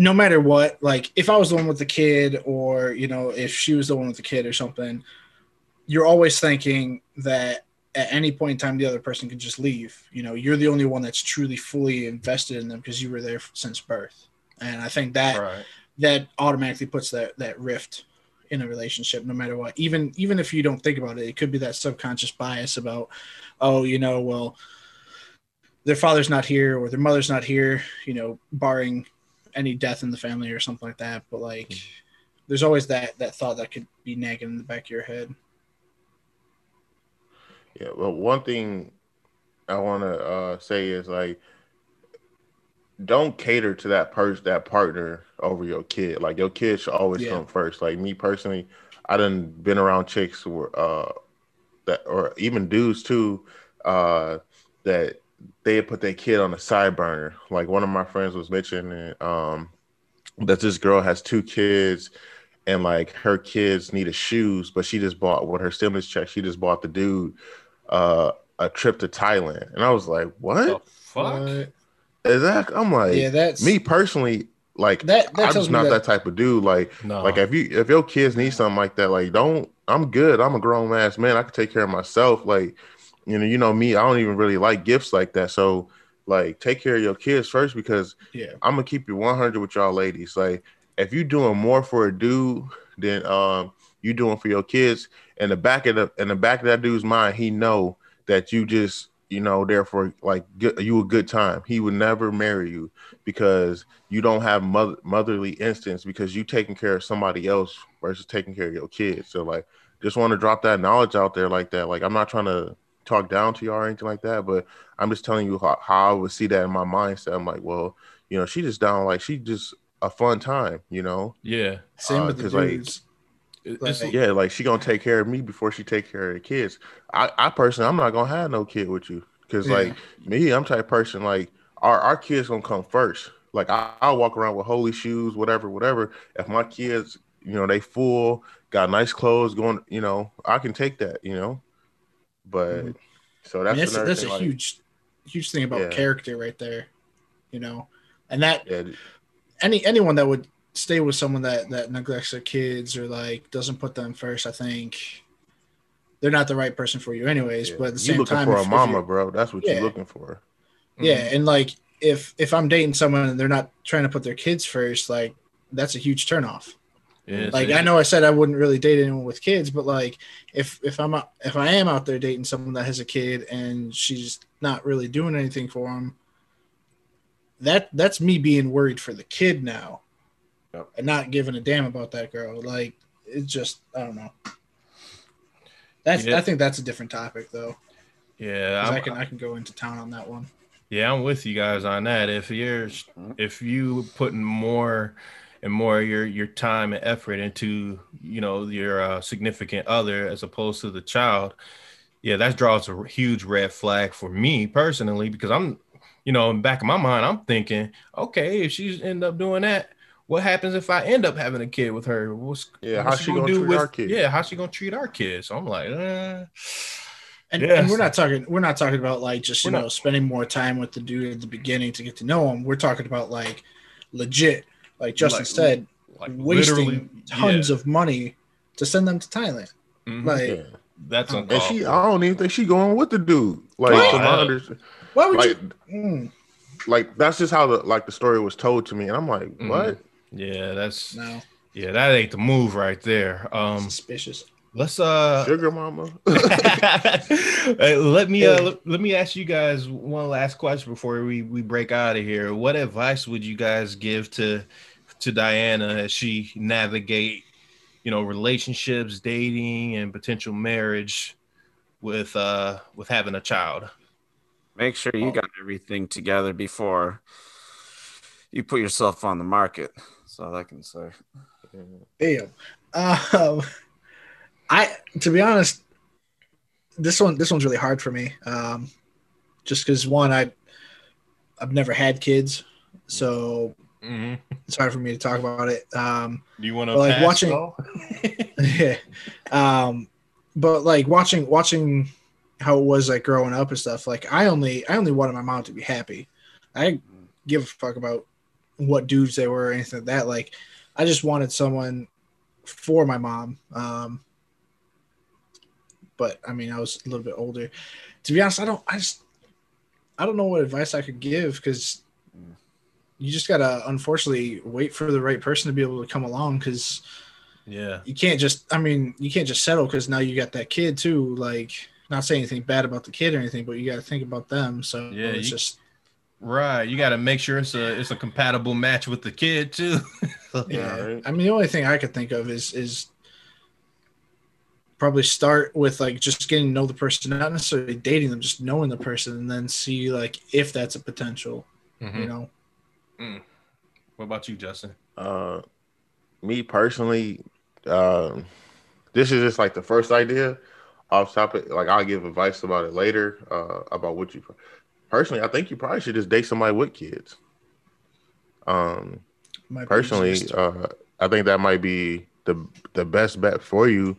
no matter what, like if I was the one with the kid, or you know, if she was the one with the kid or something, you're always thinking that at any point in time the other person could just leave. You know, you're the only one that's truly fully invested in them because you were there since birth, and I think that right. that automatically puts that that rift in a relationship no matter what. Even even if you don't think about it it could be that subconscious bias about oh you know well their father's not here or their mother's not here you know barring any death in the family or something like that but like there's always that that thought that could be nagging in the back of your head Yeah, well, one thing I want to uh, say is like, don't cater to that person, that partner over your kid. Like your kid should always Yeah. come first. Like me personally, I done been around chicks who were uh, that, or even dudes too, uh, that they had put their kid on a side burner. Like one of my friends was mentioning um, that this girl has two kids and like her kids needed shoes, but she just bought with her stimulus check, she just bought the dude uh, a trip to Thailand. And I was like, what? the fuck But, Exactly. I'm like, yeah that's me personally, like that that I'm just not that, that type of dude. Like, no like if you if your kids need something like that, like don't. I'm good. I'm a grown ass man. I can take care of myself. Like, you know, you know me. I don't even really like gifts like that. So, like, take care of your kids first because yeah I'm gonna keep you 100 with y'all ladies. Like, if you doing more for a dude than um you doing for your kids, in the back of the in the back of that dude's mind, he know that you just you know there for like you a good time. He would never marry you because you don't have mother, motherly instincts because you taking care of somebody else versus taking care of your kids. So like, just want to drop that knowledge out there like that. Like, I'm not trying to talk down to you or anything like that, but I'm just telling you how, how I would see that in my mindset. I'm like, well, you know, she just down like she just a fun time, you know. yeah same uh, with the 'cause, like, dudes It- it's, Like- Yeah, like she gonna take care of me before she take care of the kids. I, I personally, I'm not gonna have no kid with you Because Yeah. like me, I'm type of person like our our kids gonna come first. Like I, I'll walk around with holy shoes, whatever, whatever. If my kids, you know, they full, got nice clothes, going, you know, I can take that, you know. But Mhm. so I that's mean, that's, that's thing, a like, huge, huge thing about Yeah. character right there, you know, and that yeah, any anyone that would stay with someone that that neglects their kids or like doesn't put them first, I think they're not the right person for you, anyways. yeah. But at the you same looking time, for if- a mama, bro. That's what you're looking for. yeah, and like if if I'm dating someone and they're not trying to put their kids first, like that's a huge turnoff. Yeah, like I know I said I wouldn't really date anyone with kids, but like if if I'm out, if I am out there dating someone that has a kid and she's not really doing anything for him, that that's me being worried for the kid now, Yep. and not giving a damn about that girl. Like it's just I don't know. That's Yeah. I think that's a different topic though. Yeah, I can I can go into town on that one. Yeah, I'm with you guys on that. If you're if you putting more and more of your your time and effort into you know your uh, significant other as opposed to the child, yeah, that draws a huge red flag for me personally because I'm you know in the back of my mind I'm thinking, okay, if she's end up doing that. What happens if I end up having a kid with her? What's Yeah, what's how's she gonna do treat our kids? Yeah, how's she gonna treat our kids? So I'm like, uh, And, Yes. and we're not talking we're not talking about like just you We're know not- spending more time with the dude at the beginning to get to know him. We're talking about like legit, like Justin Like, said, like wasting tons yeah. of money to send them to Thailand. Mhm. Like Yeah. that's And And she, I don't even think she going with the dude. Like, What? from my why would like, you Mm, like that's just how the like the story was told to me, and I'm like, Mhm. what? Yeah, that's no yeah, that ain't the move right there. Um, suspicious. let's uh, Sugar mama. [laughs] [laughs] Hey, let me uh, let, let me ask you guys one last question before we we break out of here. What advice would you guys give to to Diana as she navigate, you know, relationships, dating, and potential marriage with uh with having a child? Make sure you got everything together before you put yourself on the market. That's all I can say. Damn. Um, I to be honest, this one this one's really hard for me. Um, just because one, I I've never had kids, so Mm-hmm. it's hard for me to talk about it. Um, Do you want to Like watching- [laughs] yeah. Um, but like watching watching how it was like growing up and stuff. Like I only I only wanted my mom to be happy. I give a fuck about what dudes they were or anything like that. Like I just wanted someone for my mom. Um, but I mean I was a little bit older. To be honest, I don't I just I don't know what advice I could give because you just gotta unfortunately wait for the right person to be able to come along because yeah, you can't just i mean you can't just settle because now you got that kid too like not saying anything bad about the kid or anything but you got to think about them so Yeah, it's you- just right. You got to make sure it's a it's a compatible match with the kid too. [laughs] yeah right. i mean the only thing i could think of is is probably start with like just getting to know the person not necessarily dating them just knowing the person and then see like if that's a potential Mhm. you know What about you, Justin? Uh, me personally, um, this is just like the first idea. Off topic, like I'll give advice about it later. Uh, about what you personally, I think you probably should just date somebody with kids. Um, Might personally, uh, I think that might be the the best bet for you.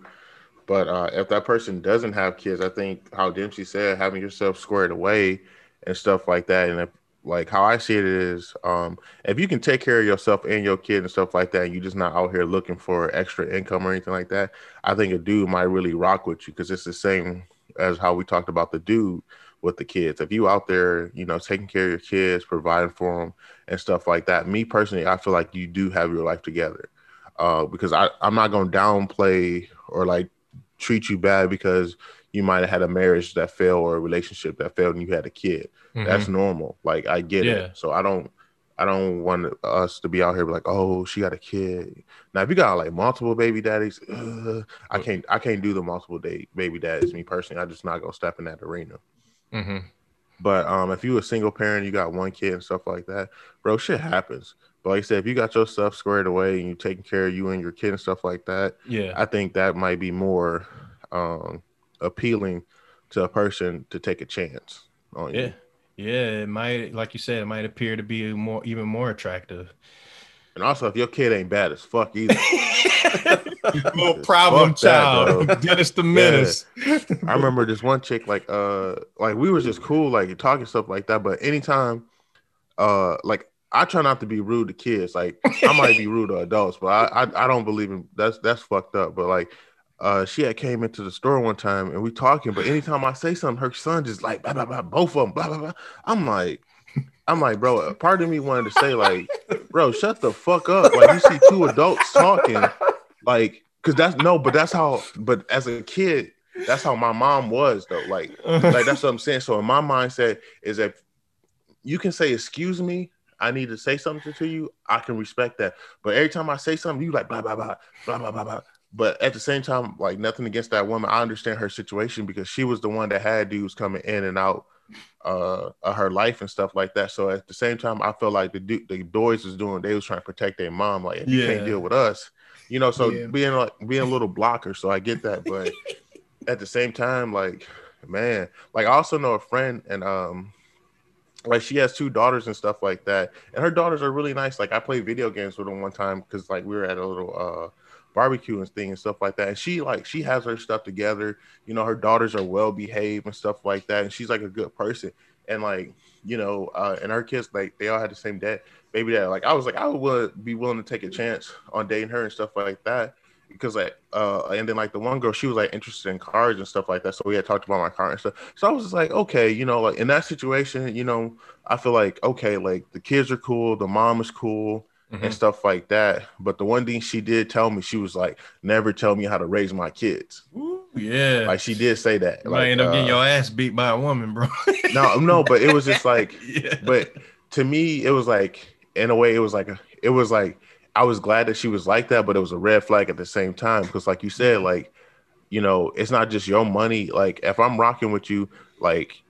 But uh, if that person doesn't have kids, I think how Dempsey said, having yourself squared away and stuff like that, and if like how I see it is, um, if you can take care of yourself and your kid and stuff like that, and you're just not out here looking for extra income or anything like that, I think a dude might really rock with you because it's the same as how we talked about the dude with the kids. If you out there, you know, taking care of your kids, providing for them and stuff like that, me personally, I feel like you do have your life together. Uh, because I, I'm not gonna downplay or like treat you bad because you might have had a marriage that failed or a relationship that failed and you had a kid. That's normal. Like I get Yeah. it. So I don't I don't want us to be out here like, oh, she got a kid. Now if you got like multiple baby daddies, uh, I can't I can't do the multiple date baby daddies. Me personally, I just not gonna step in that arena. hmm But um, if you a single parent, you got one kid and stuff like that, bro, shit happens. But like I said, if you got your stuff squared away and you're taking care of you and your kid and stuff like that, Yeah. I think that might be more um appealing to a person to take a chance. on Yeah. you. Yeah, it might, like you said, it might appear to be more, even more attractive. And also, if your kid ain't bad as fuck either, Little [laughs] [laughs] problem Fuck that, child. [laughs] Dennis the Menace. I remember this one chick, like, uh, like we was just cool, like talking stuff like that. But anytime, uh, like I try not to be rude to kids. Like I might be rude to adults, but I, I, I don't believe in that's that's fucked up. But like, uh, she had came into the store one time and we talking. But anytime I say something, her son just like blah blah blah, both of them, blah blah blah. I'm like. I'm like, bro. Part of me wanted to say, like, bro, shut the fuck up. Like, you see two adults talking, like, cause that's no, but that's how. But as a kid, that's how my mom was, though. Like, like that's what I'm saying. So in my mindset is that you can say, "Excuse me, I need to say something to you." I can respect that. But every time I say something, you like blah blah blah blah blah blah blah. But at the same time, like nothing against that woman. I understand her situation because she was the one that had dudes coming in and out uh of her life and stuff like that. So at the same time, I felt like the du- the Doys was doing they was trying to protect their mom. Like if you can't deal with us, you know. So Yeah. being like being a little blocker. So I get that, but [laughs] at the same time, like man, like I also know a friend and um like she has two daughters and stuff like that, and her daughters are really nice. Like I played video games with them one time because like we were at a little uh barbecue and thing and stuff like that. And she like she has her stuff together. You know, her daughters are well behaved and stuff like that, and she's like a good person. And like you know, uh, and her kids like they all had the same dad, baby dad. Like I was like I would be willing to take a chance on dating her and stuff like that because like uh and then like the one girl she was like interested in cars and stuff like that so we had talked about my car and stuff so i was just like okay you know like in that situation you know i feel like okay like the kids are cool the mom is cool Mhm. and stuff like that but the one thing she did tell me she was like never tell me how to raise my kids Ooh, yeah. like she did say that you like, end up getting uh, your ass beat by a woman, bro. [laughs] no no but it was just like [laughs] yeah. but to me it was like in a way it was like a, it was like i was glad that she was like that but it was a red flag at the same time because like you said mm-hmm. like you know it's not just your money like if i'm rocking with you like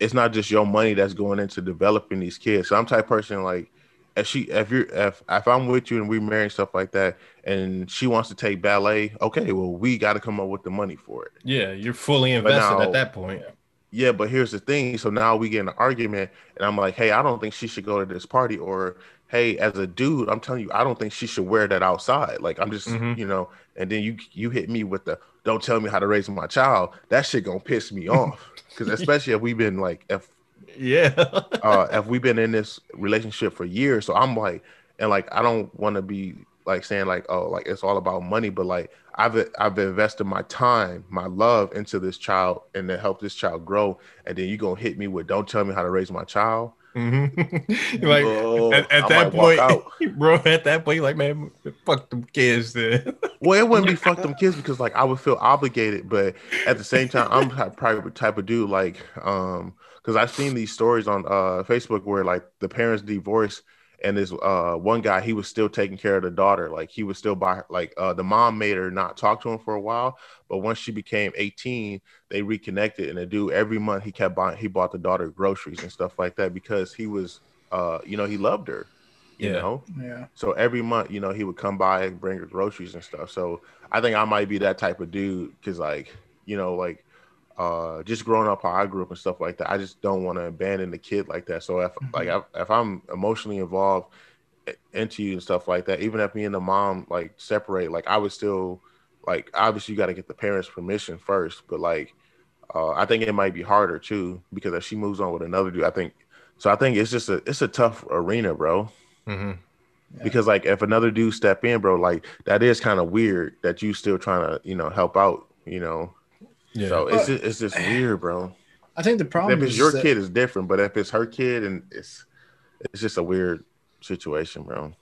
it's not just your money that's going into developing these kids so i'm type of person like if she if you're if if i'm with you and we marry and stuff like that and she wants to take ballet okay well we got to come up with the money for it yeah, you're fully invested now- at that point. yeah, but here's the thing. So now we get in an argument, and I'm like, hey, I don't think she should go to this party. Or, hey, as a dude, I'm telling you, I don't think she should wear that outside. Like, I'm just, Mhm. you know, and then you you hit me with the don't tell me how to raise my child. That shit gonna piss me [laughs] off. Because especially if we've been like if Yeah. [laughs] uh if we've been in this relationship for years. So I'm like, and like I don't want to be like saying like, oh, like it's all about money, but like I've I've invested my time, my love into this child and to help this child grow. And then you gonna hit me with don't tell me how to raise my child. Mhm. [laughs] like Oh, at, at that point, [laughs] bro, at that point, like, man, fuck them kids. Then. [laughs] Well, it wouldn't be fuck them kids because like I would feel obligated, but at the same time, I'm the type type of dude like um because I've seen these stories on uh Facebook where like the parents divorced and this uh one guy he was still taking care of the daughter like he was still by like uh the mom made her not talk to him for a while but once she became 18 they reconnected and the dude every month he kept buying he bought the daughter groceries and stuff like that because he was uh you know he loved her you Yeah. know Yeah. so every month, you know, he would come by and bring her groceries and stuff. So I think I might be that type of dude because, like, you know, like uh just growing up how I grew up and stuff like that. I just don't want to abandon the kid like that. So if like if, if I'm emotionally involved into you and stuff like that, even if me and the mom like separate, like I would still like obviously you got to get the parents' permission first, but like uh I think it might be harder too because if she moves on with another dude, I think so. I think it's just a it's a tough arena, bro hmm because like if another dude step in bro like that is kind of weird that you still trying to you know help out you know Yeah. so it's just, it's just weird bro I think the problem if it's is your that- kid is different but if it's her kid and it's it's just a weird situation bro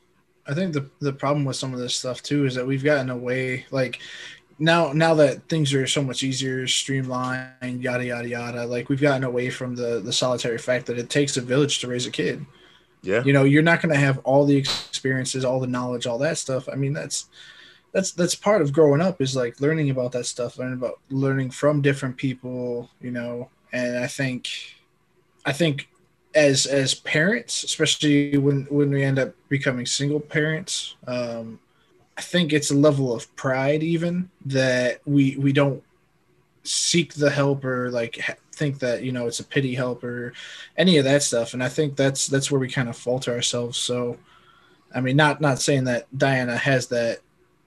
I think the the problem with some of this stuff too is that we've gotten away like now now that things are so much easier, streamlined, yada yada yada. Like we've gotten away from the the solitary fact that it takes a village to raise a kid. yeah You know, you're not going to have all the experiences, all the knowledge, all that stuff. I mean, that's that's that's part of growing up is like learning about that stuff, learning about learning from different people. You know, and I think I think as as parents, especially when when we end up becoming single parents, um, I think it's a level of pride even that we we don't seek the help or like think that you know it's a pity help or any of that stuff. And I think that's that's where we kind of falter ourselves. So, I mean, not not saying that Diana has that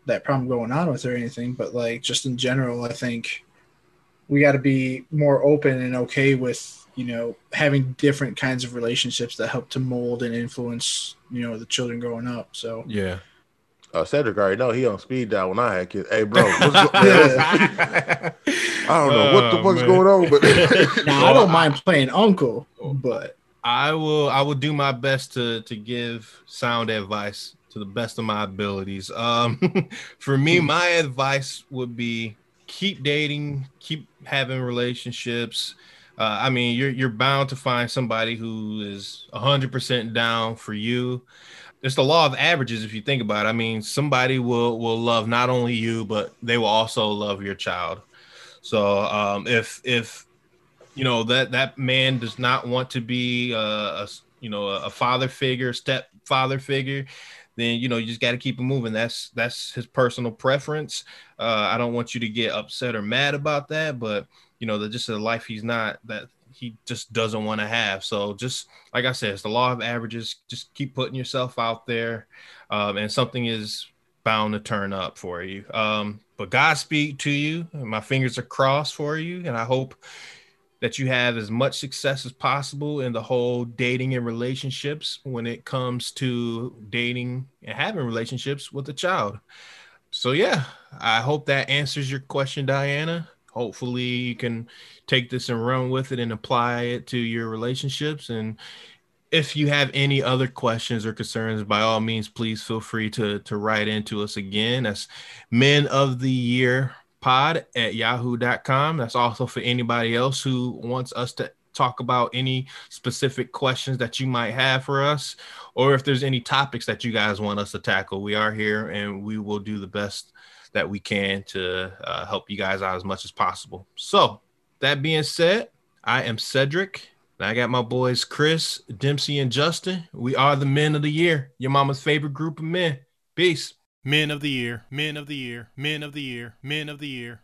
that problem going on with her or anything, but like just in general, I think we got to be more open and okay with you know having different kinds of relationships that help to mold and influence you know the children growing up. So Yeah. Uh, Cedric already know he on speed dial when I had kids. Hey, bro, what's go- [laughs] I don't know what the Oh, fuck's man. going on, but [laughs] now I don't mind playing uncle, but I will I will do my best to to give sound advice to the best of my abilities. Um [laughs] for me my advice would be keep dating, keep having relationships. Uh, I mean, you're you're bound to find somebody who is 100% down for you. It's the law of averages if you think about it. I mean, somebody will will love not only you, but they will also love your child. So, um if if you know that that man does not want to be uh, a you know a father figure stepfather figure then you know you just got to keep him moving. That's that's his personal preference. Uh, i don't want you to get upset or mad about that but you know that just a life he's not that he just doesn't want to have. So just like i said it's the law of averages. Just keep putting yourself out there um, and something is bound to turn up for you. Um, but godspeed to you my fingers are crossed for you and i hope that you have as much success as possible in the whole dating and relationships when it comes to dating and having relationships with a child. So yeah, I hope that answers your question, Diana. Hopefully you can take this and run with it and apply it to your relationships. And if you have any other questions or concerns, by all means, please feel free to to write into us again. That's men of the year pod at yahoo.com. That's also for anybody else who wants us to talk about any specific questions that you might have for us, or if there's any topics that you guys want us to tackle. We are here and we will do the best that we can to uh, help you guys out as much as possible. So, that being said, I am Cedric. and I got my boys Chris, Dempsey, and Justin. We are the men of the year, your mama's favorite group of men. Peace. Men of the year, men of the year, men of the year, men of the year.